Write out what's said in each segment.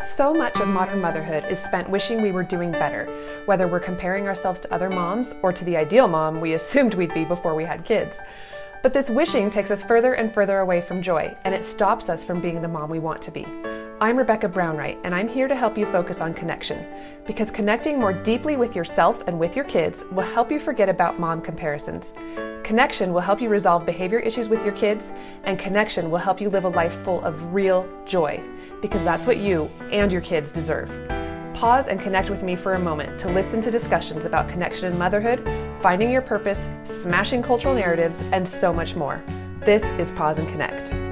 So much of modern motherhood is spent wishing we were doing better, whether we're comparing ourselves to other moms or to the ideal mom we assumed we'd be before we had kids. But this wishing takes us further and further away from joy, and it stops us from being the mom we want to be. I'm Rebecca Brownwright, and I'm here to help you focus on connection. Because connecting more deeply with yourself and with your kids will help you forget about mom comparisons. Connection will help you resolve behavior issues with your kids, and connection will help you live a life full of real joy because that's what you and your kids deserve. Pause and connect with me for a moment to listen to discussions about connection and motherhood, finding your purpose, smashing cultural narratives, and so much more. This is Pause and Connect.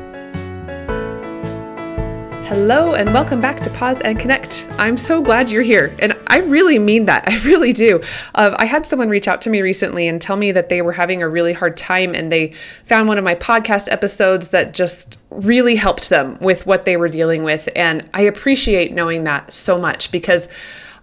Hello, and welcome back to Pause and Connect. I'm so glad you're here, and I really mean that. I really do. Uh, I had someone reach out to me recently and tell me that they were having a really hard time, and they found one of my podcast episodes that just really helped them with what they were dealing with. And I appreciate knowing that so much because.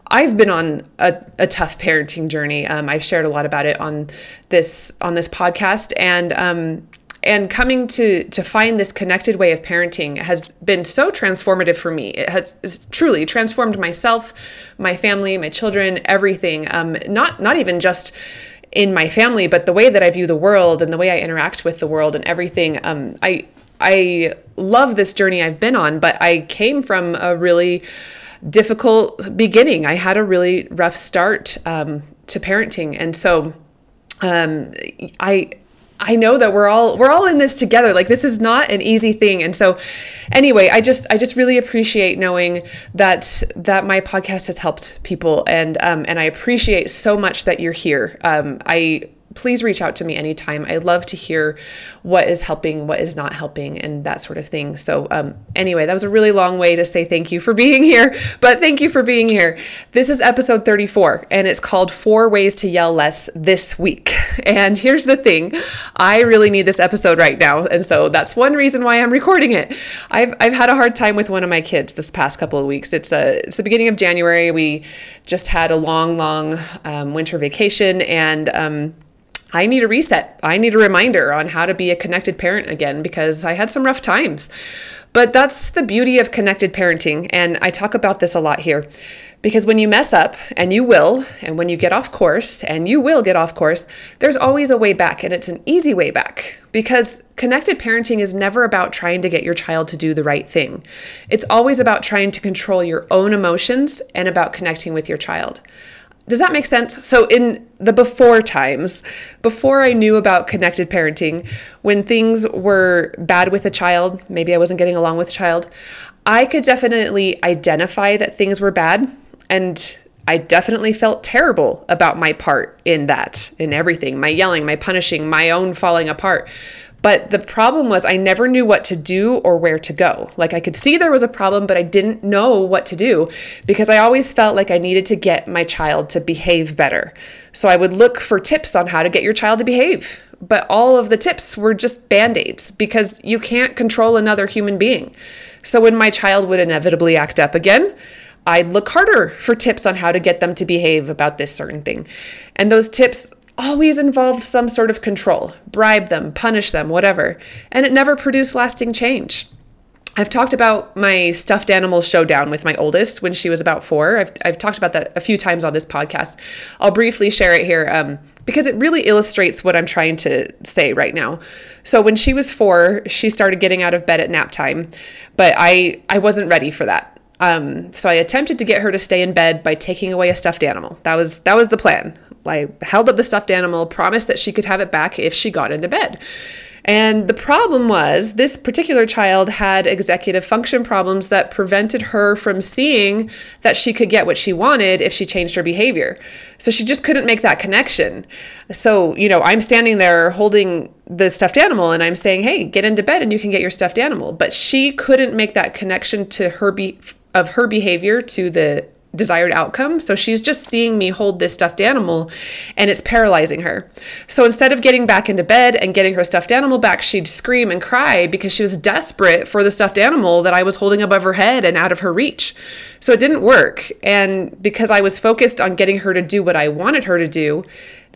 I've been on a, a tough parenting journey. Um, I've shared a lot about it on this on this podcast, and um, and coming to to find this connected way of parenting has been so transformative for me. It has truly transformed myself my family my children everything. Um, not not even just in my family but the way that i view the world and the way i interact with the world and everything. Um, i i love this journey i've been on but i came from a really difficult beginning. I had a really rough start um, to parenting. And so um, I I know that we're all we're all in this together. Like this is not an easy thing. And so anyway, I just I just really appreciate knowing that that my podcast has helped people and um and I appreciate so much that you're here. Um I please reach out to me anytime. I love to hear what is helping, what is not helping, and that sort of thing. So, um, anyway, that was a really long way to say thank you for being here, but thank you for being here. This is episode 34, and it's called Four Ways to Yell Less This Week. And here's the thing I really need this episode right now. And so that's one reason why I'm recording it. I've, I've had a hard time with one of my kids this past couple of weeks. It's, a, it's the beginning of January. We just had a long, long um, winter vacation, and um, I need a reset. I need a reminder on how to be a connected parent again because I had some rough times. But that's the beauty of connected parenting. And I talk about this a lot here because when you mess up, and you will, and when you get off course, and you will get off course, there's always a way back, and it's an easy way back. Because connected parenting is never about trying to get your child to do the right thing, it's always about trying to control your own emotions and about connecting with your child. Does that make sense? So, in the before times, before I knew about connected parenting, when things were bad with a child, maybe I wasn't getting along with a child, I could definitely identify that things were bad. And I definitely felt terrible about my part in that, in everything my yelling, my punishing, my own falling apart. But the problem was, I never knew what to do or where to go. Like, I could see there was a problem, but I didn't know what to do because I always felt like I needed to get my child to behave better. So I would look for tips on how to get your child to behave. But all of the tips were just band aids because you can't control another human being. So when my child would inevitably act up again, I'd look harder for tips on how to get them to behave about this certain thing. And those tips always involved some sort of control bribe them, punish them, whatever. And it never produced lasting change. I've talked about my stuffed animal showdown with my oldest when she was about four. I've, I've talked about that a few times on this podcast. I'll briefly share it here um, because it really illustrates what I'm trying to say right now. So when she was four, she started getting out of bed at nap time, but I, I wasn't ready for that. Um, so I attempted to get her to stay in bed by taking away a stuffed animal. That was that was the plan. I held up the stuffed animal, promised that she could have it back if she got into bed. And the problem was, this particular child had executive function problems that prevented her from seeing that she could get what she wanted if she changed her behavior. So she just couldn't make that connection. So, you know, I'm standing there holding the stuffed animal and I'm saying, hey, get into bed and you can get your stuffed animal. But she couldn't make that connection to her be- of her behavior to the desired outcome. So she's just seeing me hold this stuffed animal and it's paralyzing her. So instead of getting back into bed and getting her stuffed animal back, she'd scream and cry because she was desperate for the stuffed animal that I was holding above her head and out of her reach. So it didn't work. And because I was focused on getting her to do what I wanted her to do,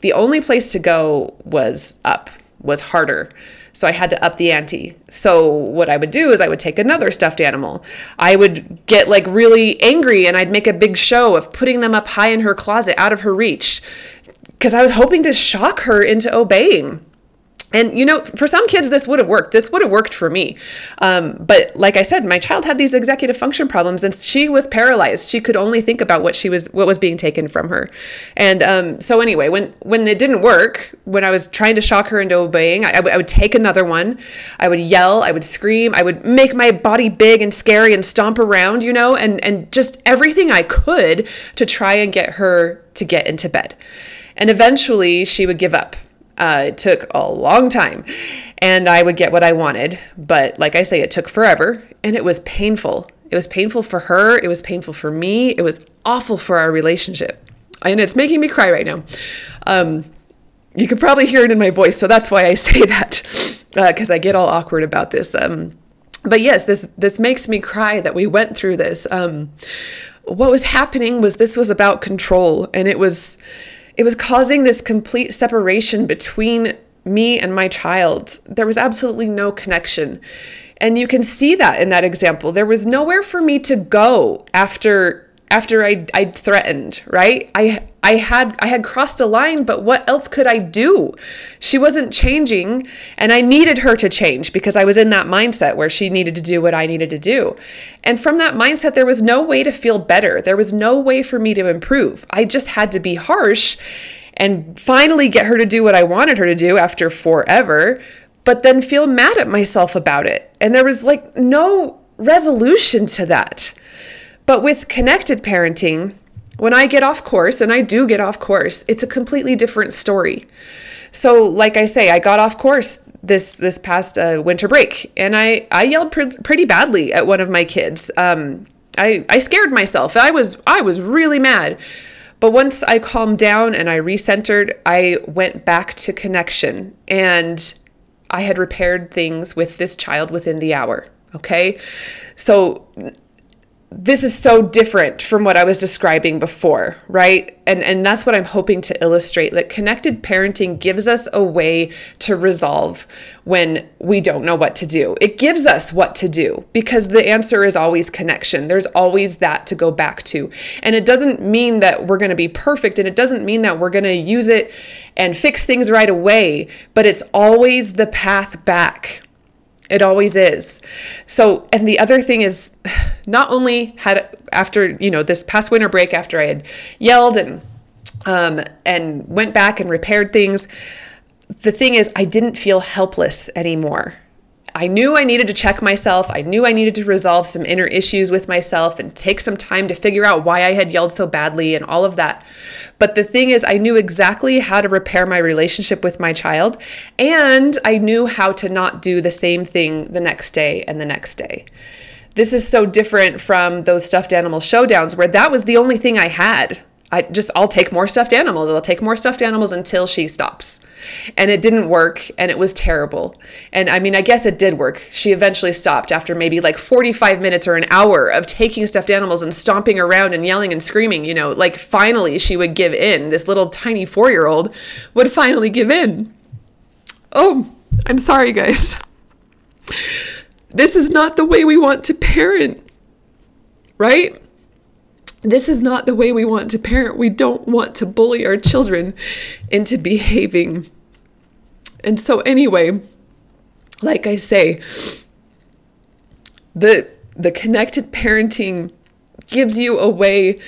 the only place to go was up, was harder. So I had to up the ante. So what I would do is I would take another stuffed animal. I would get like really angry and I'd make a big show of putting them up high in her closet out of her reach because I was hoping to shock her into obeying. And you know, for some kids, this would have worked. This would have worked for me. Um, but like I said, my child had these executive function problems, and she was paralyzed. She could only think about what she was, what was being taken from her. And um, so anyway, when when it didn't work, when I was trying to shock her into obeying, I, I, w- I would take another one. I would yell. I would scream. I would make my body big and scary and stomp around, you know, and and just everything I could to try and get her to get into bed. And eventually, she would give up uh, it took a long time and I would get what I wanted. But like I say, it took forever and it was painful. It was painful for her. It was painful for me. It was awful for our relationship. And it's making me cry right now. Um, you could probably hear it in my voice. So that's why I say that because uh, I get all awkward about this. Um, but yes, this this makes me cry that we went through this. Um, what was happening was this was about control, and it was it was causing this complete separation between me and my child. There was absolutely no connection. And you can see that in that example. There was nowhere for me to go after after I I threatened, right? I I had I had crossed a line, but what else could I do? She wasn't changing, and I needed her to change because I was in that mindset where she needed to do what I needed to do. And from that mindset there was no way to feel better. There was no way for me to improve. I just had to be harsh and finally get her to do what I wanted her to do after forever, but then feel mad at myself about it. And there was like no resolution to that. But with connected parenting, when I get off course, and I do get off course, it's a completely different story. So, like I say, I got off course this this past uh, winter break, and I I yelled pr- pretty badly at one of my kids. Um, I I scared myself. I was I was really mad. But once I calmed down and I recentered, I went back to connection and I had repaired things with this child within the hour. Okay. So this is so different from what I was describing before, right? And and that's what I'm hoping to illustrate that connected parenting gives us a way to resolve when we don't know what to do. It gives us what to do because the answer is always connection. There's always that to go back to. And it doesn't mean that we're going to be perfect and it doesn't mean that we're going to use it and fix things right away, but it's always the path back it always is. So, and the other thing is, not only had after you know this past winter break, after I had yelled and um, and went back and repaired things, the thing is, I didn't feel helpless anymore. I knew I needed to check myself. I knew I needed to resolve some inner issues with myself and take some time to figure out why I had yelled so badly and all of that. But the thing is, I knew exactly how to repair my relationship with my child, and I knew how to not do the same thing the next day and the next day. This is so different from those stuffed animal showdowns where that was the only thing I had. I just, I'll take more stuffed animals. I'll take more stuffed animals until she stops. And it didn't work and it was terrible. And I mean, I guess it did work. She eventually stopped after maybe like 45 minutes or an hour of taking stuffed animals and stomping around and yelling and screaming. You know, like finally she would give in. This little tiny four year old would finally give in. Oh, I'm sorry, guys. This is not the way we want to parent, right? This is not the way we want to parent. We don't want to bully our children into behaving. And so, anyway, like I say, the the connected parenting gives you a way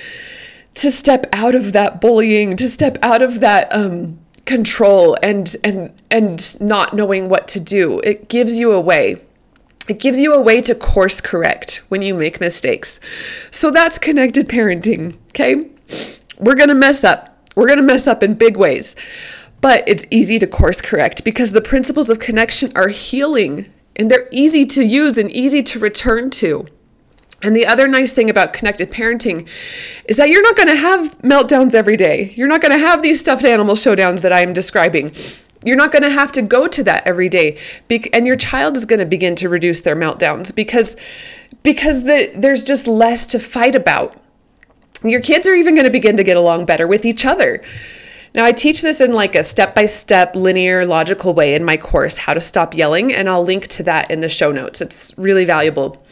to step out of that bullying, to step out of that um, control and and and not knowing what to do. It gives you a way. It gives you a way to course correct when you make mistakes. So that's connected parenting, okay? We're to mess up. We're to mess up in big ways. But it's easy to course correct because the principles of connection are healing and they're easy to use and easy to return to. And the other nice thing about connected parenting is that you're not going to have meltdowns every day. You're not going to have these stuffed animal showdowns that I'm describing. You're not going to have to go to that every day. and your child is going to begin to reduce their meltdowns because because the, there's just less to fight about. Your kids are even going to begin to get along better with each other. Now, I teach this in like a step by step, linear, logical way in my course, How to Stop Yelling, and I'll link to that in the show notes. It's really valuable.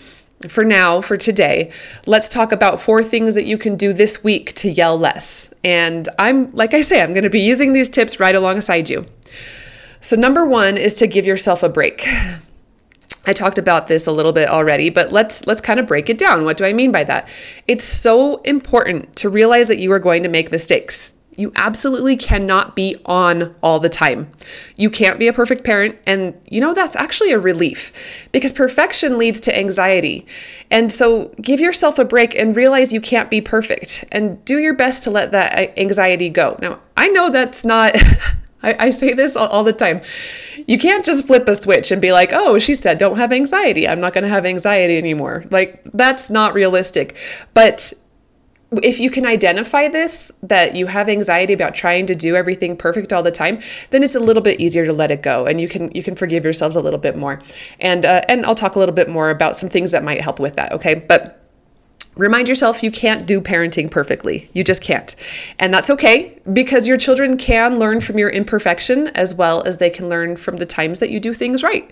For now, for today, let's talk about four things that you can do this week to yell less. And I'm, like I say, I'm going to be using these tips right alongside you. So, number one is to give yourself a break. I talked about this a little bit already, but let's let's kind of break it down. What do I mean by that? It's so important to realize that you are going to make mistakes. You absolutely cannot be on all the time. You can't be a perfect parent. And you know, that's actually a relief because perfection leads to anxiety. And so give yourself a break and realize you can't be perfect and do your best to let that anxiety go. Now, I know that's not. I, I, say this all, all, the time. You can't just flip a switch and be like, oh, she said don't have anxiety. I'm not going to have anxiety anymore. Like, that's not realistic. But if you can identify this, that you have anxiety about trying to do everything perfect all the time, then it's a little bit easier to let it go, and you can you can forgive yourselves a little bit more. And uh, and I'll talk a little bit more about some things that might help with that. Okay, but Remind yourself you can't do parenting perfectly. You just can't. And that's okay because your children can learn from your imperfection as well as they can learn from the times that you do things right.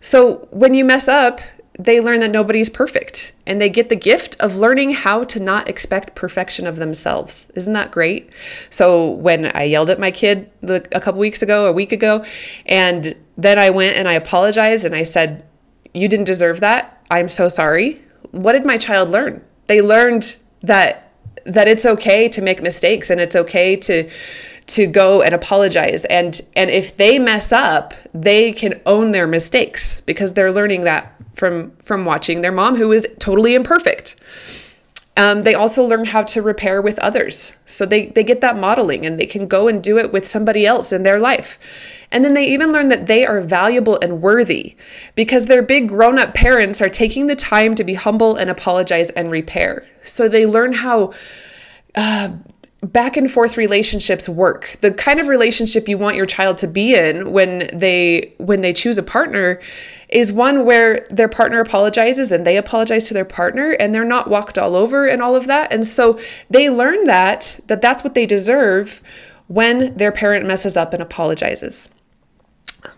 So when you mess up, they learn that nobody's perfect and they get the gift of learning how to not expect perfection of themselves. Isn't that great? So when I yelled at my kid a couple weeks ago, a week ago, and then I went and I apologized and I said, You didn't deserve that. I'm so sorry. What did my child learn? They learned that that it's okay to make mistakes and it's okay to to go and apologize. And and if they mess up they can own their mistakes because they're learning that from from watching their mom who is totally imperfect. Um, they also learn how to repair with others. So they they get that modeling and they can go and do it with somebody else in their life and then they even learn that they are valuable and worthy because their big grown up parents are taking the time to be humble and apologize and repair. So they learn how. Uh, back and forth relationships work the kind of relationship you want your child to be in when they when they choose a partner is one where their partner apologizes and they apologize to their partner and they're not walked all over and all of that and so they learn that that that's what they deserve when their parent messes up and apologizes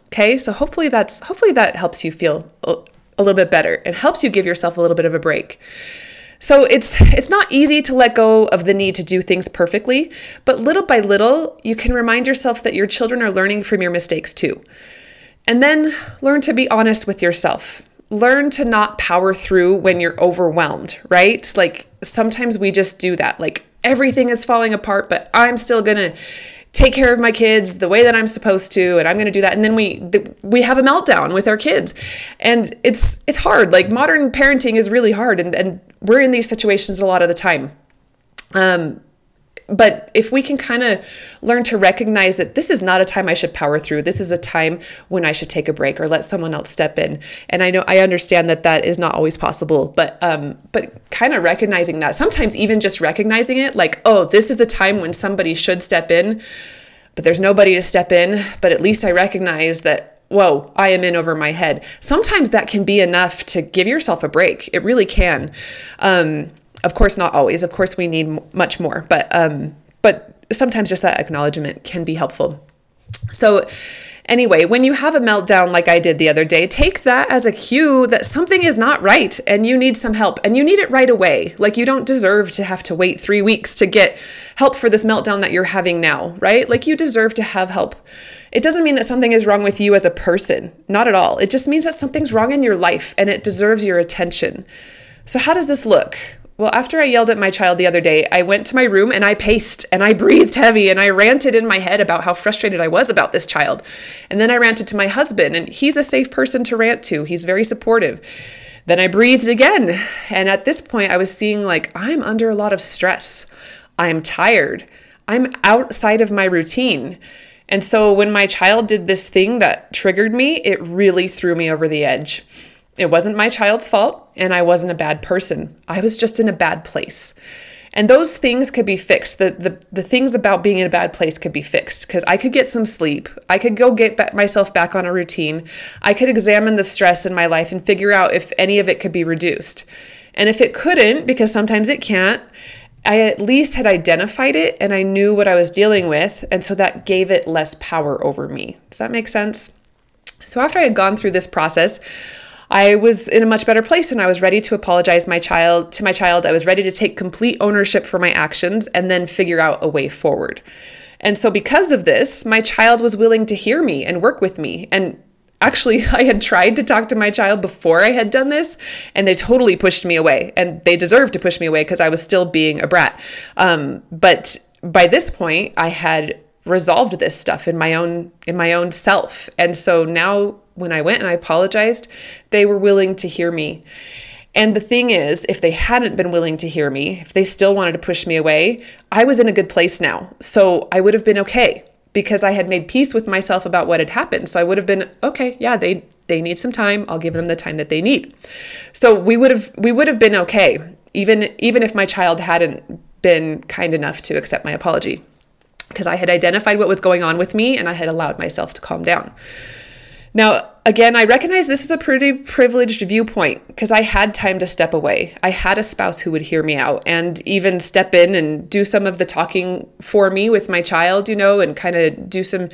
Okay, so hopefully that's hopefully that helps you feel a, little bit better and helps you give yourself a little bit of a break. So it's it's not easy to let go of the need to do things perfectly, but little by little you can remind yourself that your children are learning from your mistakes too. And then learn to be honest with yourself. Learn to not power through when you're overwhelmed, right? Like sometimes we just do that. Like everything is falling apart, but I'm still going to take care of my kids the way that I'm supposed to and I'm going to do that and then we th- we have a meltdown with our kids. And it's it's hard like modern parenting is really hard and and we're in these situations a lot of the time. Um but if we can kind of learn to recognize that this is not a time I should power through, this is a time when I should take a break or let someone else step in. And I know I understand that that is not always possible, but um, but kind of recognizing that sometimes even just recognizing it, like oh, this is a time when somebody should step in, but there's nobody to step in. But at least I recognize that whoa, I am in over my head. Sometimes that can be enough to give yourself a break. It really can. Um, of course, not always. Of course, we need much more, but um, but sometimes just that acknowledgement can be helpful. So. Anyway, when you have a meltdown like I did the other day, take that as a cue that something is not right and you need some help and you need it right away. Like you don't deserve to have to wait three weeks to get help for this meltdown that you're having now, right? Like you deserve to have help. It doesn't mean that something is wrong with you as a person, not at all. It just means that something's wrong in your life and it deserves your attention. So, how does this look? Well, after I yelled at my child the other day, I went to my room and I paced and I breathed heavy and I ranted in my head about how frustrated I was about this child. And then I ranted to my husband, and he's a safe person to rant to. He's very supportive. Then I breathed again. And at this point, I was seeing like I'm under a lot of stress. I'm tired. I'm outside of my routine. And so when my child did this thing that triggered me, it really threw me over the edge. It wasn't my child's fault, and I wasn't a bad person. I was just in a bad place. And those things could be fixed. The, the, the things about being in a bad place could be fixed because I could get some sleep. I could go get back myself back on a routine. I could examine the stress in my life and figure out if any of it could be reduced. And if it couldn't, because sometimes it can't, I at least had identified it and I knew what I was dealing with. And so that gave it less power over me. Does that make sense? So after I had gone through this process, I was in a much better place and I was ready to apologize my child to my child. I was ready to take complete ownership for my actions and then figure out a way forward. And so because of this, my child was willing to hear me and work with me. And actually I had tried to talk to my child before I had done this, and they totally pushed me away. And they deserved to push me away because I was still being a brat. Um, but by this point, I had resolved this stuff in my own in my own self and so now when i went and i apologized they were willing to hear me. And the thing is if they hadn't been willing to hear me if they still wanted to push me away i was in a good place now. So i would have been okay because i had made peace with myself about what had happened. So i would have been okay yeah they they need some time. I'll give them the time that they need. So we would have we would have been okay even even if my child hadn't been kind enough to accept my apology. Because I had identified what was going on with me and I had allowed myself to calm down. Now, again, I recognize this is a pretty privileged viewpoint because I had time to step away. I had a spouse who would hear me out and even step in and do some of the talking for me with my child, you know, and kind of do some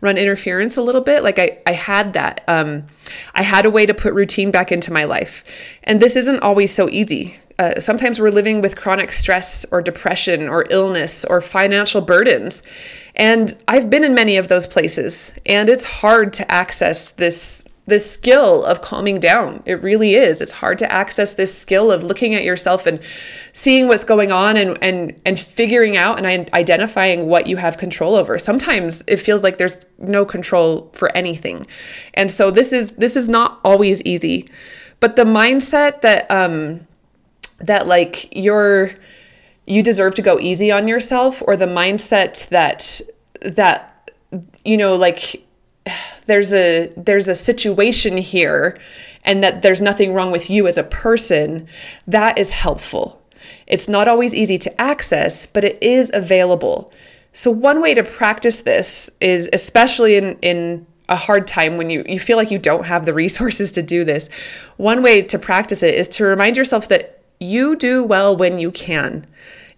run interference a little bit. Like I, I had that. Um, I had a way to put routine back into my life. And this isn't always so easy. Uh, sometimes we're living with chronic stress or depression or illness or financial burdens. And I've been in many of those places, and it's hard to access this this skill of calming down. It really is. It's hard to access this skill of looking at yourself and seeing what's going on and and and figuring out and identifying what you have control over. Sometimes it feels like there's no control for anything. And so this is this is not always easy. But the mindset that um that like you're you deserve to go easy on yourself or the mindset that that you know like there's a there's a situation here and that there's nothing wrong with you as a person that is helpful. It's not always easy to access but it is available. So one way to practice this is especially in in a hard time when you you feel like you don't have the resources to do this one way to practice it is to remind yourself that you do well when you can.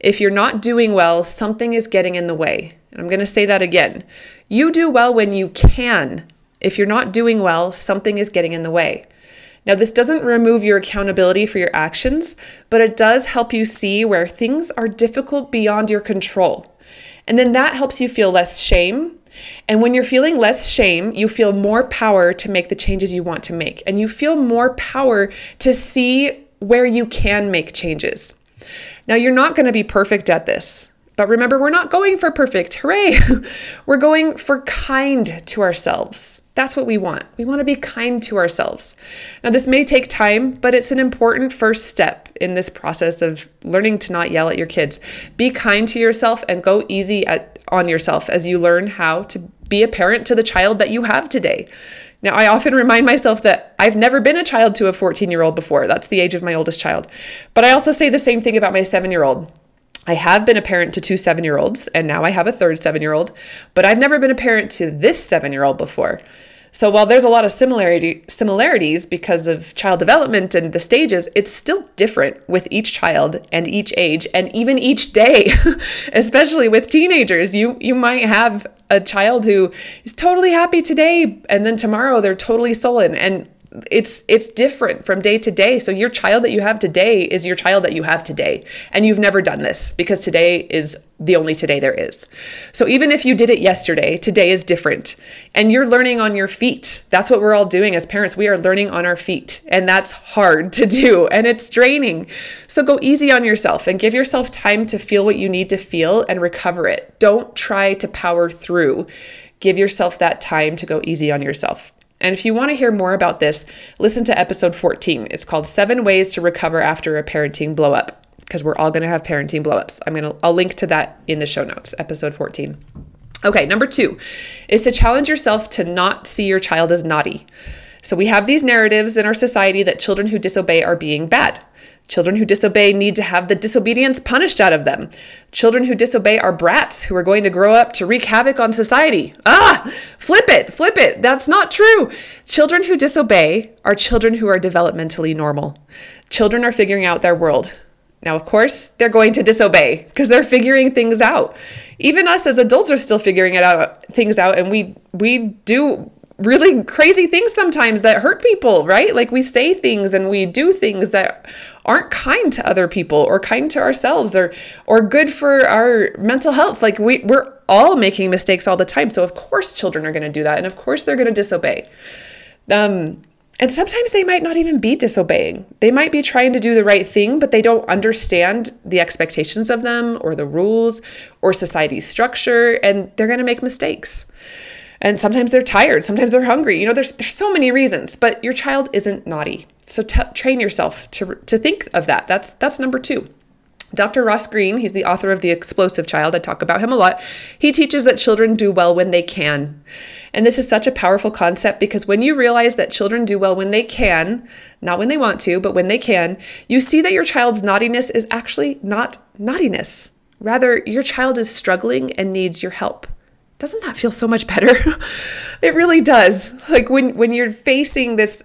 If you're not doing well, something is getting in the way. And I'm going to say that again. You do well when you can. If you're not doing well, something is getting in the way. Now, this doesn't remove your accountability for your actions, but it does help you see where things are difficult beyond your control. And then that helps you feel less shame. And when you're feeling less shame, you feel more power to make the changes you want to make. And you feel more power to see where you can make changes. Now, you're not going to be perfect at this, but remember, we're not going for perfect. Hooray! we're going for kind to ourselves. That's what we want. We want to be kind to ourselves. Now, this may take time, but it's an important first step in this process of learning to not yell at your kids. Be kind to yourself and go easy at, on yourself as you learn how to be a parent to the child that you have today. Now, I often remind myself that I've never been a child to a 14 year old before. That's the age of my oldest child. But I also say the same thing about my seven year old. I have been a parent to two seven year olds, and now I have a third seven year old, but I've never been a parent to this seven year old before. So while there's a lot of similarity similarities because of child development and the stages, it's still different with each child and each age and even each day. Especially with teenagers, you you might have a child who is totally happy today and then tomorrow they're totally sullen. And it's it's different from day to day. So your child that you have today is your child that you have today. And you've never done this because today is the only today there is. So even if you did it yesterday today is different. And you're learning on your feet. That's what we're all doing as parents. We are learning on our feet. And that's hard to do. And it's draining. So go easy on yourself and give yourself time to feel what you need to feel and recover it. Don't try to power through. Give yourself that time to go easy on yourself and if you want to hear more about this, listen to episode 14. It's called Seven Ways to Recover After a Parenting Blowup, because we're all going to have parenting blowups. I'm going to, I'll link to that in the show notes, episode 14. Okay, number two is to challenge yourself to not see your child as naughty. So we have these narratives in our society that children who disobey are being bad. Children who disobey need to have the disobedience punished out of them. Children who disobey are brats who are going to grow up to wreak havoc on society. Ah, flip it, flip it. That's not true. Children who disobey are children who are developmentally normal. Children are figuring out their world. Now, of course, they're going to disobey because they're figuring things out. Even us as adults are still figuring it out things out and we we do really crazy things sometimes that hurt people, right? Like we say things and we do things that aren't kind to other people or kind to ourselves or or good for our mental health. Like we we're all making mistakes all the time. So of course children are going to do that and of course they're going to disobey. Um and sometimes they might not even be disobeying. They might be trying to do the right thing, but they don't understand the expectations of them or the rules or society's structure and they're going to make mistakes and sometimes they're tired sometimes they're hungry you know there's there's so many reasons but your child isn't naughty so t- train yourself to to think of that that's that's number 2 Dr. Ross Greene, he's the author of The Explosive Child. I talk about him a lot. He teaches that children do well when they can. And this is such a powerful concept because when you realize that children do well when they can, not when they want to, but when they can, you see that your child's naughtiness is actually not naughtiness. Rather, your child is struggling and needs your help doesn't that feel so much better? it really does. Like when when you're facing this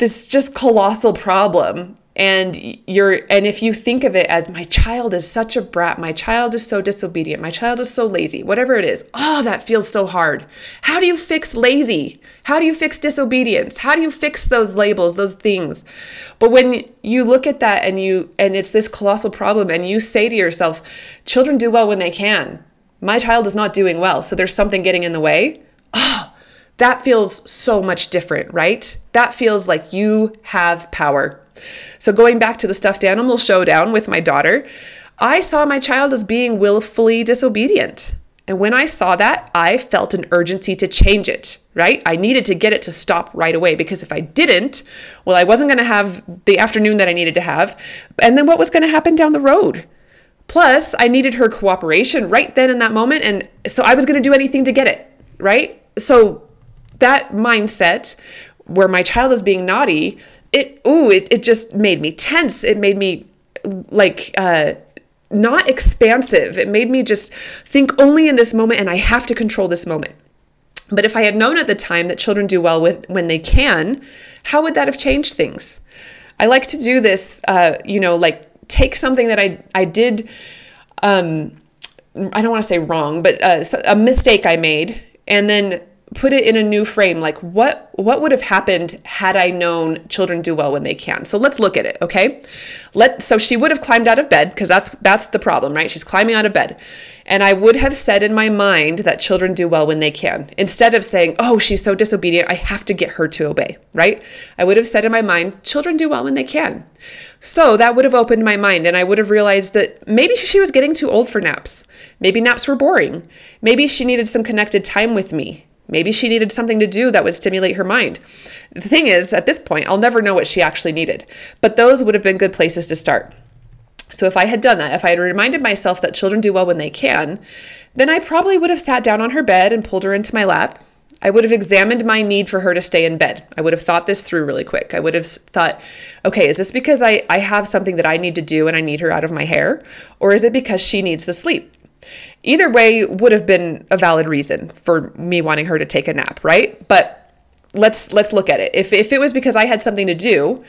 this just colossal problem. And you're and if you think of it as my child is such a brat. My child is so disobedient. My child is so lazy. Whatever it is. Oh that feels so hard. How do you fix lazy? How do you fix disobedience? How do you fix those labels those things? But when you look at that and you and it's this colossal problem and you say to yourself children do well when they can. My child is not doing well, so there's something getting in the way. Oh, that feels so much different, right? That feels like you have power. So, going back to the stuffed animal showdown with my daughter, I saw my child as being willfully disobedient. And when I saw that, I felt an urgency to change it, right? I needed to get it to stop right away because if I didn't, well, I wasn't going to have the afternoon that I needed to have. And then what was going to happen down the road? Plus, I needed her cooperation right then in that moment. And so I was going to do anything to get it, right? So that mindset where my child is being naughty, it, ooh, it, it just made me tense. It made me like, uh, not expansive. It made me just think only in this moment and I have to control this moment. But if I had known at the time that children do well with when they can, how would that have changed things? I like to do this, uh, you know, like take something that I I did um I don't want to say wrong, but uh, a mistake I made and then put it in a new frame like what what would have happened had i known children do well when they can? So let's look at it okay? Let so she would have climbed out of bed because that's that's the problem right? She's climbing out of bed. And i would have said in my mind that children do well when they can. Instead of saying oh she's so disobedient i have to get her to obey right? I would have said in my mind children do well when they can. So that would have opened my mind, and I would have realized that maybe she was getting too old for naps. Maybe naps were boring. Maybe she needed some connected time with me. Maybe she needed something to do that would stimulate her mind. The thing is, at this point, I'll never know what she actually needed, but those would have been good places to start. So if I had done that, if I had reminded myself that children do well when they can, then I probably would have sat down on her bed and pulled her into my lap. I would have examined my need for her to stay in bed. I would have thought this through really quick. I would have thought, okay, is this because I, I have something that I need to do and I need her out of my hair? Or is it because she needs to sleep? Either way would have been a valid reason for me wanting her to take a nap, right? But let's let's look at it. If if it was because I had something to do,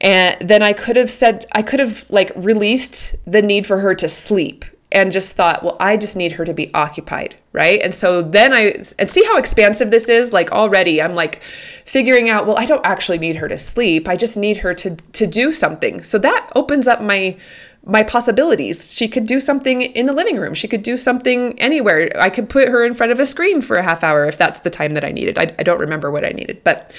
and then I could have said I could have like released the need for her to sleep and just thought, well, I just need her to be occupied, right? And so then I and see how expansive this is. Like already, I'm like figuring out, well, I don't actually need her to sleep. I just need her to to do something. So that opens up my my possibilities. She could do something in the living room. She could do something anywhere. I could put her in front of a screen for a half hour if that's the time that I needed. I, I don't remember what I needed, but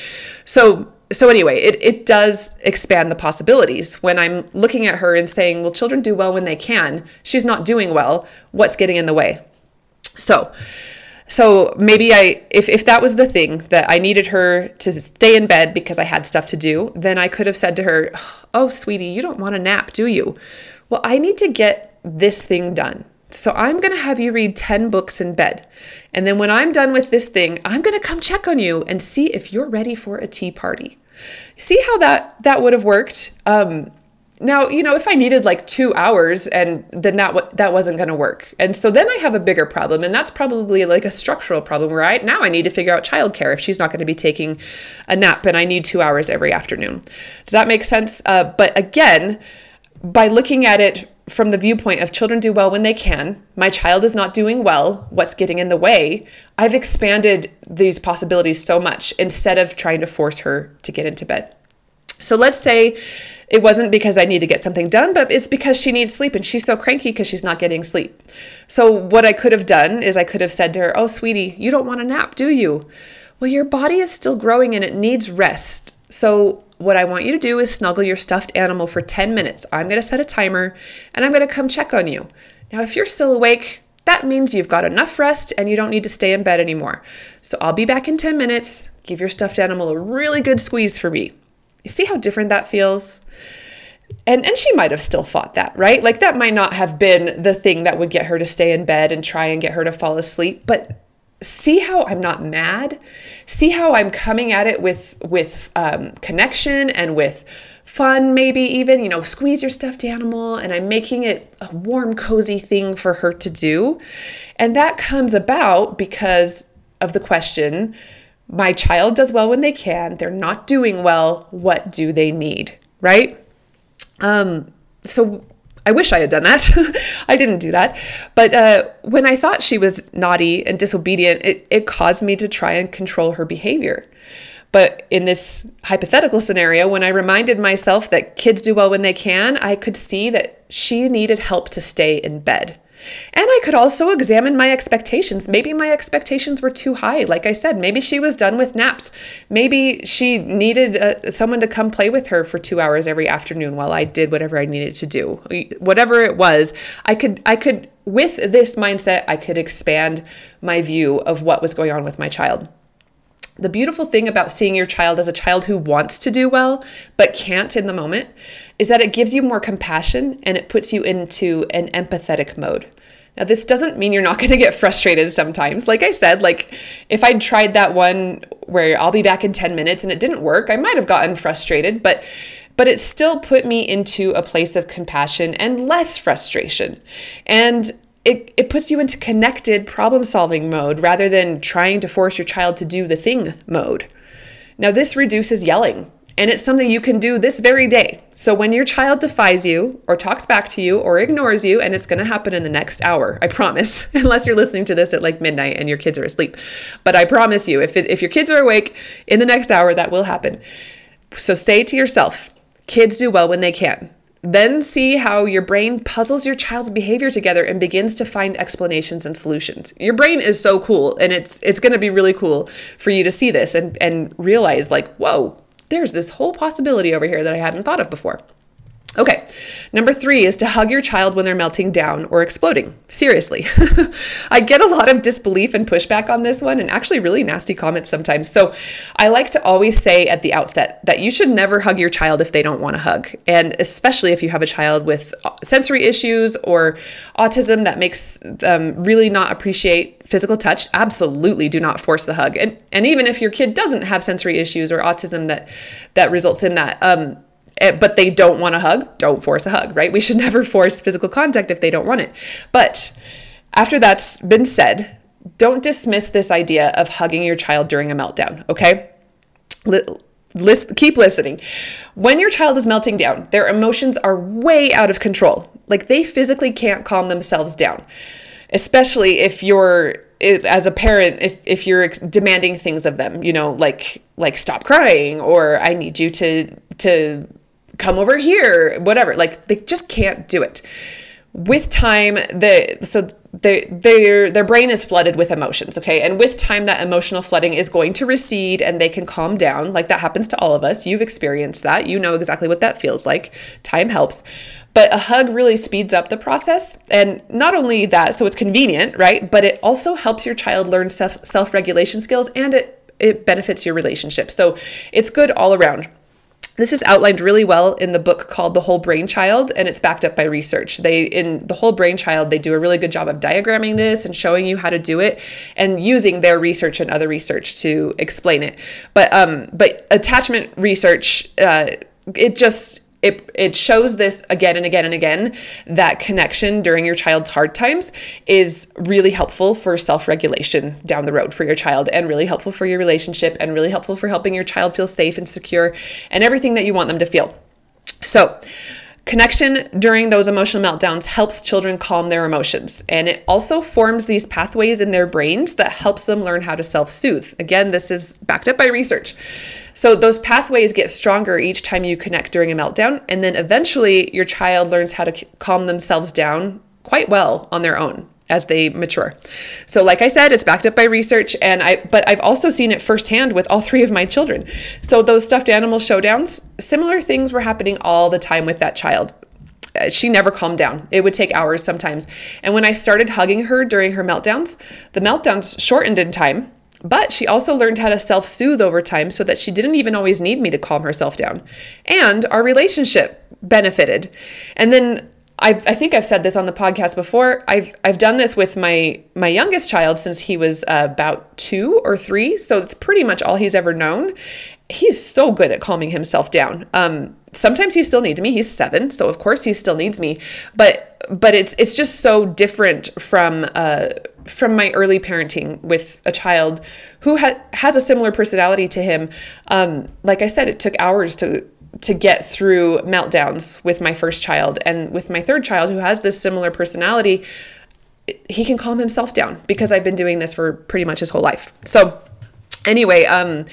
so so anyway, it, it does expand the possibilities. When I'm looking at her and saying, well, children do well when they can, she's not doing well. What's getting in the way? So, so maybe I, if, if that was the thing that I needed her to stay in bed because I had stuff to do, then I could have said to her, Oh, sweetie, you don't want a nap, do you? Well, I need to get this thing done. So I'm going to have you read 10 books in bed. And then when I'm done with this thing, I'm going to come check on you and see if you're ready for a tea party. See how that that would have worked? Um, now, you know, if I needed like 2 hours and then that that wasn't going to work. And so then I have a bigger problem and that's probably like a structural problem where I now I need to figure out childcare if she's not going to be taking a nap and I need 2 hours every afternoon. Does that make sense? Uh, but again, by looking at it from the viewpoint of children do well when they can, my child is not doing well, what's getting in the way, I've expanded these possibilities so much instead of trying to force her to get into bed. So let's say it wasn't because I need to get something done, but it's because she needs sleep and she's so cranky because she's not getting sleep. So, what I could have done is I could have said to her, Oh, sweetie, you don't want a nap, do you? Well, your body is still growing and it needs rest. So, what I want you to do is snuggle your stuffed animal for 10 minutes. I'm going to set a timer and I'm going to come check on you. Now, if you're still awake, that means you've got enough rest and you don't need to stay in bed anymore. So, I'll be back in 10 minutes. Give your stuffed animal a really good squeeze for me. You see how different that feels? And and she might have still fought that, right? Like that might not have been the thing that would get her to stay in bed and try and get her to fall asleep, but see how I'm not mad. See how I'm coming at it with with um, connection and with fun, maybe even you know, squeeze your stuffed animal, and I'm making it a warm, cozy thing for her to do, and that comes about because of the question my child does well when they can. They're not doing well. What do they need? Right? Um, so I wish I had done that. I didn't do that. But uh, when I thought she was naughty and disobedient, it, it caused me to try and control her behavior. But in this hypothetical scenario, when I reminded myself that kids do well when they can, I could see that she needed help to stay in bed. And I could also examine my expectations. Maybe my expectations were too high. Like I said, maybe she was done with naps. Maybe she needed uh, someone to come play with her for 2 hours every afternoon while I did whatever I needed to do. Whatever it was, I could I could with this mindset, I could expand my view of what was going on with my child. The beautiful thing about seeing your child as a child who wants to do well but can't in the moment is that it gives you more compassion and it puts you into an empathetic mode. Now, this doesn't mean you're not going to get frustrated sometimes. Like I said, like if I'd tried that one where I'll be back in 10 minutes and it didn't work, I might have gotten frustrated, but but it still put me into a place of compassion and less frustration. And it, it puts you into connected problem solving mode rather than trying to force your child to do the thing mode. Now, this reduces yelling and it's something you can do this very day. So when your child defies you or talks back to you or ignores you, and it's going to happen in the next hour, I promise, unless you're listening to this at like midnight and your kids are asleep. But I promise you, if, it, if your kids are awake in the next hour, that will happen. So say to yourself, kids do well when they can. Then see how your brain puzzles your child's behavior together and begins to find explanations and solutions. Your brain is so cool and it's it's going to be really cool for you to see this and and realize like, "Whoa, there's this whole possibility over here that I hadn't thought of before. Okay, number three is to hug your child when they're melting down or exploding. Seriously. I get a lot of disbelief and pushback on this one, and actually really nasty comments sometimes. So I like to always say at the outset that you should never hug your child if they don't want to hug. And especially if you have a child with sensory issues or autism that makes them really not appreciate physical touch, absolutely do not force the hug. And, and even if your kid doesn't have sensory issues or autism that, that results in that, um, Eh, but they don't want a hug, don't force a hug, right? We should never force physical contact if they don't want it. But after that's been said, don't dismiss this idea of hugging your child during a meltdown, okay? List, keep listening. When your child is melting down, their emotions are way out of control. Like they physically can't calm themselves down, especially if you're as a parent if, if you're demanding things of them you know like like stop crying or i need you to to come over here, whatever. Like they just can't do it. With time, the so they, their their brain is flooded with emotions, okay? And with time, that emotional flooding is going to recede and they can calm down. Like that happens to all of us. You've experienced that. You know exactly what that feels like. Time helps. But a hug really speeds up the process. And not only that, so it's convenient, right? But it also helps your child learn self self regulation skills and it, it benefits your relationship. So it's good all around. This is outlined really well in the book called The Whole Brain Child, and it's backed up by research. They in The Whole Brain Child, they do a really good job of diagramming this and showing you how to do it and using their research and other research to explain it. But um, but attachment research, uh, it just it, it shows this again and again and again that connection during your child's hard times is really helpful for self regulation down the road for your child and really helpful for your relationship and really helpful for helping your child feel safe and secure and everything that you want them to feel. So, Connection during those emotional meltdowns helps children calm their emotions, and it also forms these pathways in their brains that helps them learn how to self-soothe. Again, this is backed up by research. So those pathways get stronger each time you connect during a meltdown, and then eventually your child learns how to calm themselves down quite well on their own as they mature. So like I said, it's backed up by research and I but I've also seen it firsthand with all three of my children. So those stuffed animal showdowns, similar things were happening all the time with that child. Uh, she never calmed down. It would take hours sometimes. And when I started hugging her during her meltdowns, the meltdowns shortened in time, but she also learned how to self soothe over time so that she didn't even always need me to calm herself down. And our relationship benefited. And then I've, I think I've said this on the podcast before. I've I've done this with my my youngest child since he was uh, about two or three, so it's pretty much all he's ever known. He's so good at calming himself down. Um, sometimes he still needs me. He's seven, so of course he still needs me. But but it's it's just so different from uh, from my early parenting with a child who ha- has a similar personality to him. Um, like I said, it took hours to to get through meltdowns with my first child and with my third child who has this similar personality he can calm himself down because I've been doing this for pretty much his whole life. So anyway, um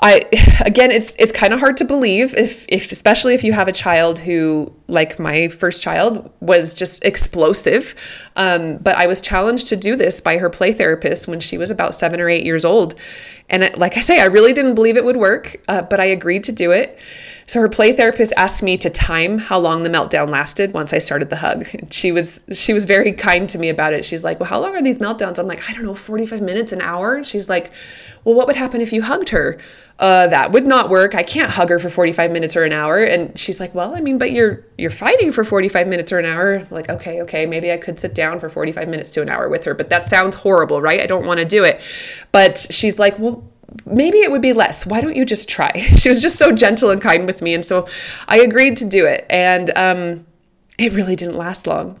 I again it's it's kind of hard to believe if if especially if you have a child who like my first child was just explosive. Um, but I was challenged to do this by her play therapist when she was about seven or eight years old, and like I say, I really didn't believe it would work, uh, but I agreed to do it. So her play therapist asked me to time how long the meltdown lasted once I started the hug. She was she was very kind to me about it. She's like, "Well, how long are these meltdowns?" I'm like, "I don't know, 45 minutes, an hour." She's like, "Well, what would happen if you hugged her?" Uh, that would not work. I can't hug her for 45 minutes or an hour. And she's like, "Well, I mean, but you're you're fighting for 45 minutes or an hour." I'm like, "Okay, okay, maybe I could sit down for 45 minutes to an hour with her, but that sounds horrible, right? I don't want to do it." But she's like, "Well, maybe it would be less. Why don't you just try? She was just so gentle and kind with me. And so I agreed to do it. And, um, it really didn't last long.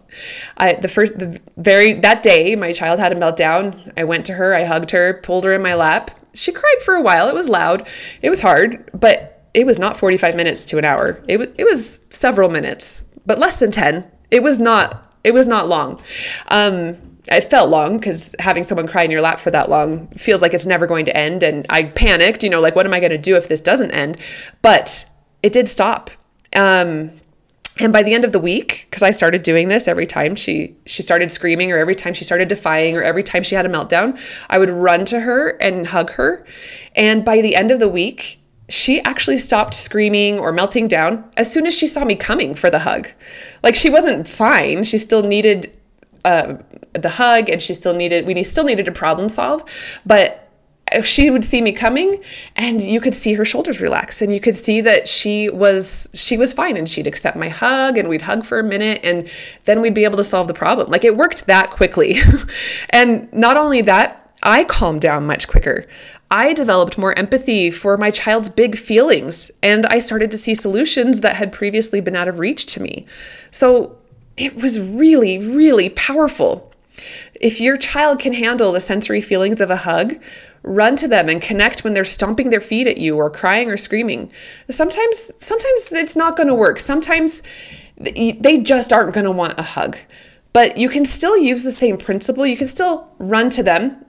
I the first the very that day my child had a meltdown. I went to her, I hugged her, pulled her in my lap. She cried for a while. It was loud. It was hard, but it was not 45 minutes to an hour. It was it was several minutes, but less than 10. It was not it was not long. Um it felt long because having someone cry in your lap for that long feels like it's never going to end. And I panicked, you know, like, what am I going to do if this doesn't end? But it did stop. Um, and by the end of the week, because I started doing this every time she she started screaming, or every time she started defying, or every time she had a meltdown, I would run to her and hug her. And by the end of the week, she actually stopped screaming or melting down as soon as she saw me coming for the hug. Like she wasn't fine; she still needed uh, the hug and she still needed we still needed to problem solve but she would see me coming and you could see her shoulders relax and you could see that she was she was fine and she'd accept my hug and we'd hug for a minute and then we'd be able to solve the problem. Like it worked that quickly. And not only that i calmed down much quicker. I developed more empathy for my child's big feelings, and I started to see solutions that had previously been out of reach to me. So it was really, really powerful. If your child can handle the sensory feelings of a hug, run to them and connect when they're stomping their feet at you or crying or screaming. Sometimes sometimes it's not going to work. Sometimes they just aren't going to want a hug. But you can still use the same principle. You can still run to them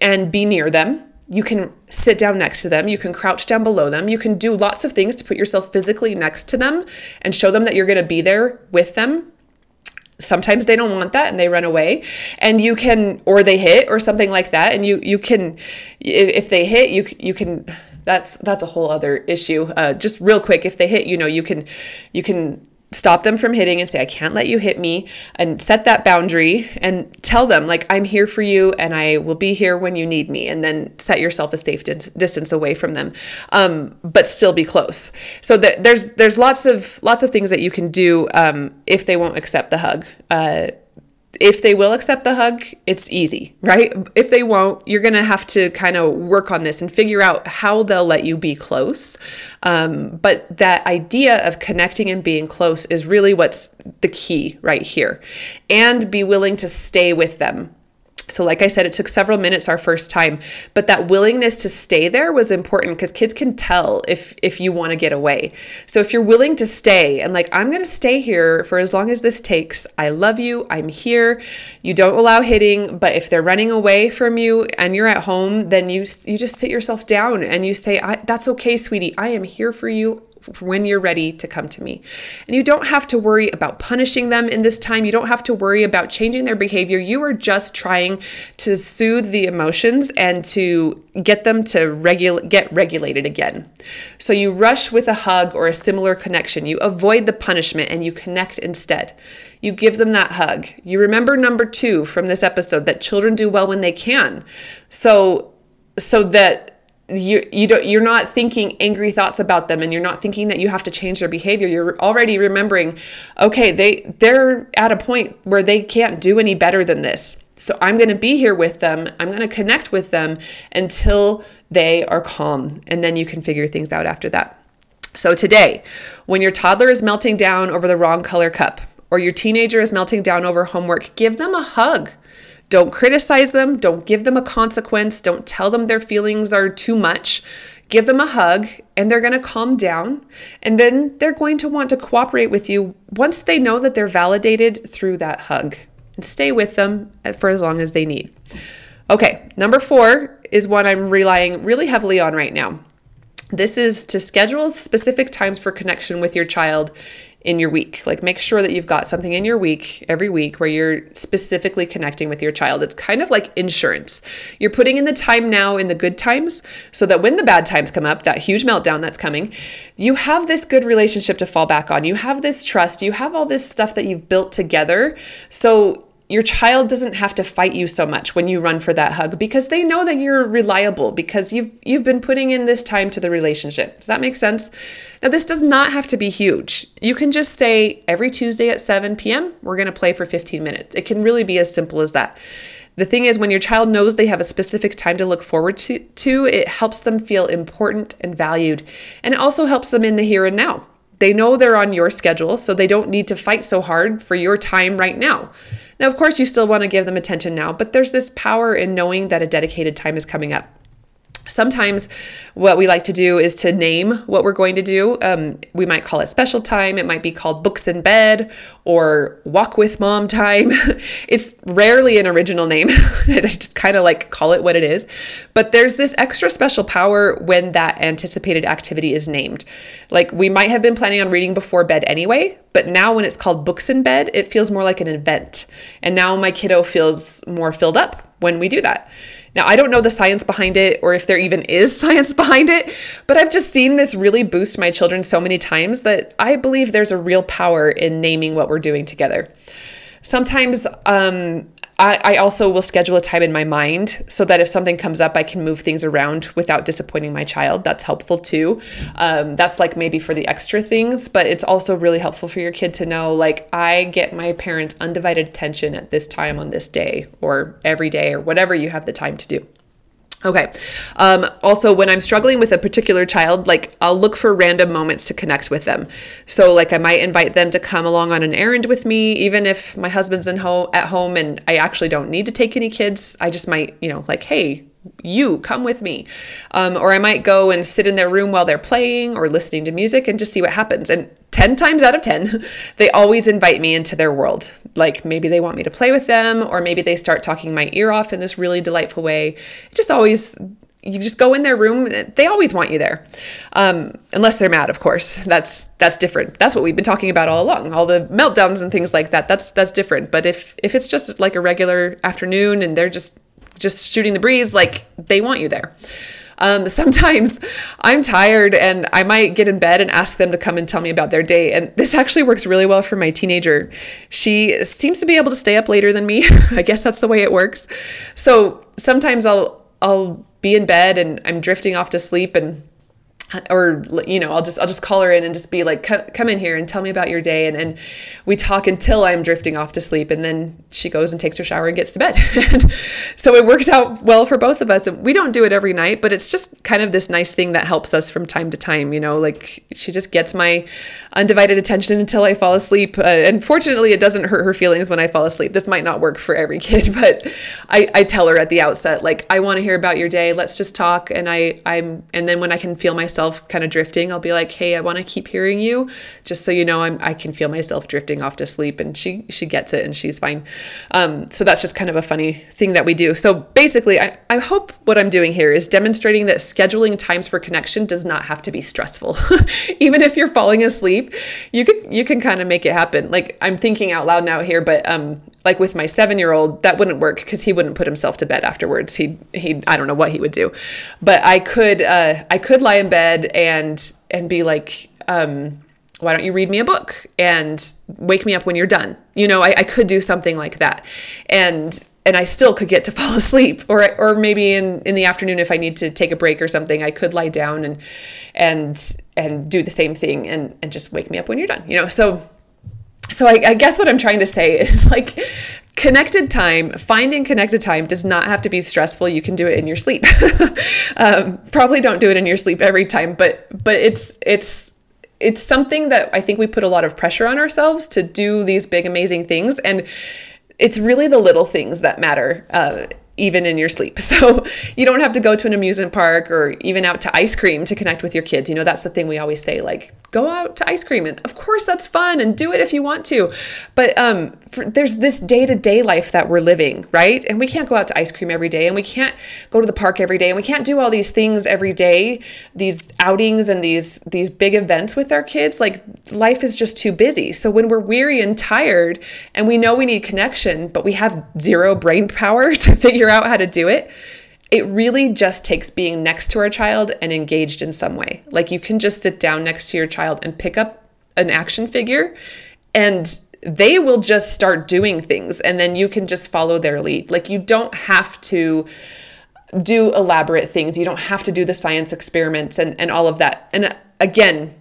and be near them. You can sit down next to them. You can crouch down below them. You can do lots of things to put yourself physically next to them and show them that you're going to be there with them sometimes they don't want that and they run away. And you can or they hit or something like that. And you you can if they hit you you can that's that's a whole other issue. Uh, just real quick if they hit you know you can you can stop them from hitting and say, I can't let you hit me, and set that boundary and tell them, like, I'm here for you and I will be here when you need me. And then set yourself a safe distance away from them, um, but still be close. So th- there's there's lots of lots of things that you can do um, if they won't accept the hug. Uh, if they will accept the hug, it's easy, right? If they won't, you're going to have to kind of work on this and figure out how they'll let you be close. Um, but that idea of connecting and being close is really what's the key right here. And be willing to stay with them So, like I said, it took several minutes our first time, but that willingness to stay there was important because kids can tell if if you want to get away. So, if you're willing to stay and like I'm going to stay here for as long as this takes. I love you. I'm here. You don't allow hitting, but if they're running away from you and you're at home, then you you just sit yourself down and you say, "That's okay, sweetie. I am here for you when you're ready to come to me. And you don't have to worry about punishing them in this time. You don't have to worry about changing their behavior. You are just trying to soothe the emotions and to get them to regul- get regulated again. So you rush with a hug or a similar connection. You avoid the punishment and you connect instead. You give them that hug. You remember number 2 from this episode that children do well when they can. So so that you you don't you're not thinking angry thoughts about them and you're not thinking that you have to change their behavior. You're already remembering okay they they're at a point where they can't do any better than this. So i'm going to be here with them. I'm going to connect with them until they are calm and then you can figure things out after that. So today when your toddler is melting down over the wrong color cup or your teenager is melting down over homework give them a hug don't criticize them. Don't give them a consequence. Don't tell them their feelings are too much. Give them a hug and they're going to calm down. And then they're going to want to cooperate with you once they know that they're validated through that hug. And stay with them for as long as they need. Okay, number four is one I'm relying really heavily on right now. This is to schedule specific times for connection with your child in your week. Like make sure that you've got something in your week every week where you're specifically connecting with your child. It's kind of like insurance. You're putting in the time now in the good times so that when the bad times come up, that huge meltdown that's coming, you have this good relationship to fall back on. You have this trust. You have all this stuff that you've built together. So your child doesn't have to fight you so much when you run for that hug because they know that you're reliable because you've you've been putting in this time to the relationship. Does that make sense? Now this does not have to be huge. You can just say every Tuesday at 7 p.m. we're going to play for 15 minutes. It can really be as simple as that. The thing is when your child knows they have a specific time to look forward to, to it helps them feel important and valued and it also helps them in the here and now. They know they're on your schedule, so they don't need to fight so hard for your time right now. Now, of course, you still want to give them attention now, but there's this power in knowing that a dedicated time is coming up. Sometimes, what we like to do is to name what we're going to do. Um, we might call it special time. It might be called books in bed or walk with mom time. it's rarely an original name. I just kind of like call it what it is. But there's this extra special power when that anticipated activity is named. Like we might have been planning on reading before bed anyway, but now when it's called books in bed, it feels more like an event. And now my kiddo feels more filled up when we do that. Now, I don't know the science behind it or if there even is science behind it, but I've just seen this really boost my children so many times that I believe there's a real power in naming what we're doing together. Sometimes um, I, I also will schedule a time in my mind so that if something comes up, I can move things around without disappointing my child. That's helpful too. Um, that's like maybe for the extra things, but it's also really helpful for your kid to know like, I get my parents' undivided attention at this time on this day or every day or whatever you have the time to do. Okay. Um, also, when I'm struggling with a particular child, like I'll look for random moments to connect with them. So, like I might invite them to come along on an errand with me, even if my husband's in ho- at home and I actually don't need to take any kids. I just might, you know, like, hey, you come with me. Um, or I might go and sit in their room while they're playing or listening to music and just see what happens. And 10 times out of 10, they always invite me into their world. Like maybe they want me to play with them, or maybe they start talking my ear off in this really delightful way. It just always, you just go in their room. They always want you there, um, unless they're mad, of course. That's that's different. That's what we've been talking about all along. All the meltdowns and things like that. That's that's different. But if if it's just like a regular afternoon and they're just just shooting the breeze, like they want you there. Um, sometimes I'm tired and I might get in bed and ask them to come and tell me about their day. And this actually works really well for my teenager. She seems to be able to stay up later than me. I guess that's the way it works. So sometimes I'll I'll be in bed and I'm drifting off to sleep and or you know i'll just i'll just call her in and just be like come in here and tell me about your day. And, and we talk until i'm drifting off to sleep and then she goes and takes her shower and gets to bed. So it works out well for both of us. And we don't do it every night but it's just kind of this nice thing that helps us from time to time you know like she just gets my undivided attention until i fall asleep. Uh, and fortunately it doesn't hurt her feelings when i fall asleep. This might not work for every kid but i, I tell her at the outset like i want to hear about your day. Let's just talk. And i i'm and then when i can feel myself myself kind of drifting, I'll be like, "Hey, I want to keep hearing you, just so you know, I'm I can feel myself drifting off to sleep." And she she gets it, and she's fine. Um, so that's just kind of a funny thing that we do. So basically, I I hope what I'm doing here is demonstrating that scheduling times for connection does not have to be stressful. Even if you're falling asleep, you can you can kind of make it happen. Like I'm thinking out loud now here, but um, like with my seven year old, that wouldn't work because he wouldn't put himself to bed afterwards. He he I don't know what he would do, but I could uh, I could lie in bed and and be like, um, why don't you read me a book and wake me up when you're done? You know, I, I could do something like that, and and I still could get to fall asleep, or or maybe in in the afternoon if I need to take a break or something, I could lie down and and and do the same thing and and just wake me up when you're done. You know, so so I, I guess what I'm trying to say is like connected time finding connected time does not have to be stressful. You can do it in your sleep. Um, probably don't do it in your sleep every time but but it's it's it's something that i think we put a lot of pressure on ourselves to do these big amazing things. And it's really the little things that matter. Uh, even in your sleep. So you don't have to go to an amusement park or even out to ice cream to connect with your kids. You know, that's the thing we always say like go out to ice cream and of course that's fun and do it if you want to. But um for, there's this day-to-day life that we're living, right? And we can't go out to ice cream every day and we can't go to the park every day and we can't do all these things every day, these outings and these these big events with our kids. Like life is just too busy. So when we're weary and tired and we know we need connection, but we have zero brain power to figure out how to do it, it really just takes being next to our child and engaged in some way. Like you can just sit down next to your child and pick up an action figure and they will just start doing things and then you can just follow their lead. Like you don't have to do elaborate things. You don't have to do the science experiments and, and all of that. And again,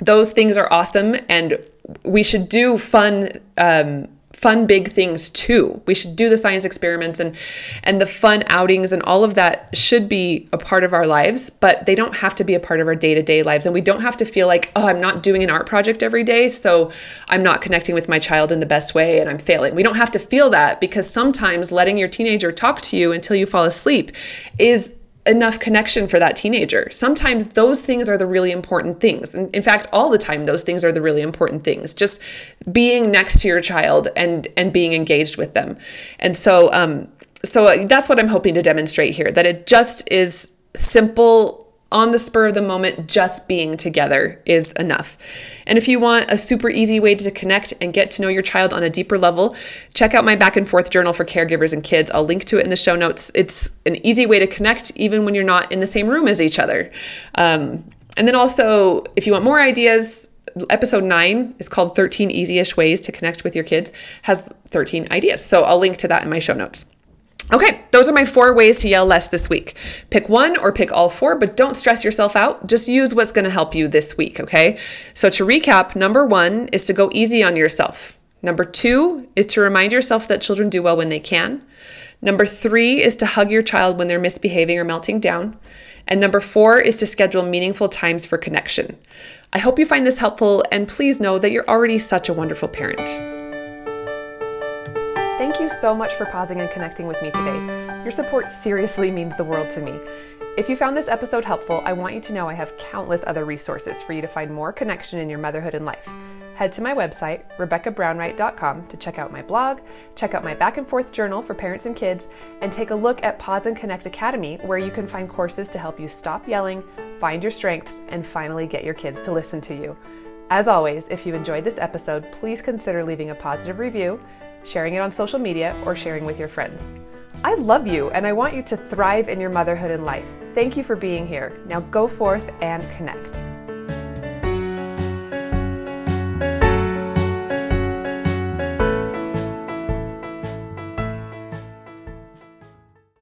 those things are awesome and we should do fun um, fun big things too. We should do the science experiments and and the fun outings and all of that should be a part of our lives, but they don't have to be a part of our day-to-day lives and we don't have to feel like, "Oh, I'm not doing an art project every day, so I'm not connecting with my child in the best way and I'm failing." We don't have to feel that because sometimes letting your teenager talk to you until you fall asleep is enough connection for that teenager. Sometimes those things are the really important things. And in fact, all the time those things are the really important things. Just being next to your child and and being engaged with them. And so um so that's what I'm hoping to demonstrate here that it just is simple on the spur of the moment, just being together is enough. And if you want a super easy way to connect and get to know your child on a deeper level, check out my back and forth journal for caregivers and kids. I'll link to it in the show notes. It's an easy way to connect even when you're not in the same room as each other. Um, and then also, if you want more ideas, episode 9 is called 13 easiest ways to connect with your kids has 13 ideas so i'll link to that in my show notes Okay, those are my four ways to yell less this week. Pick one or pick all four, but don't stress yourself out. Just use what's going to help you this week, okay? So to recap, number one is to go easy on yourself. Number two is to remind yourself that children do well when they can. Number three is to hug your child when they're misbehaving or melting down. And number four is to schedule meaningful times for connection. I hope you find this helpful, and please know that you're already such a wonderful parent. Thank you so much for pausing and connecting with me today. Your support seriously means the world to me. If you found this episode helpful, I want you to know I have countless other resources for you to find more connection in your motherhood and life. Head to my website, RebeccaBrownwright.com, to check out my blog, check out my back and forth journal for parents and kids, and take a look at Pause and Connect Academy, where you can find courses to help you stop yelling, find your strengths, and finally get your kids to listen to you. As always, if you enjoyed this episode, please consider leaving a positive review sharing it on social media, or sharing with your friends. I love you and I want you to thrive in your motherhood and life. Thank you for being here. Now go forth and connect.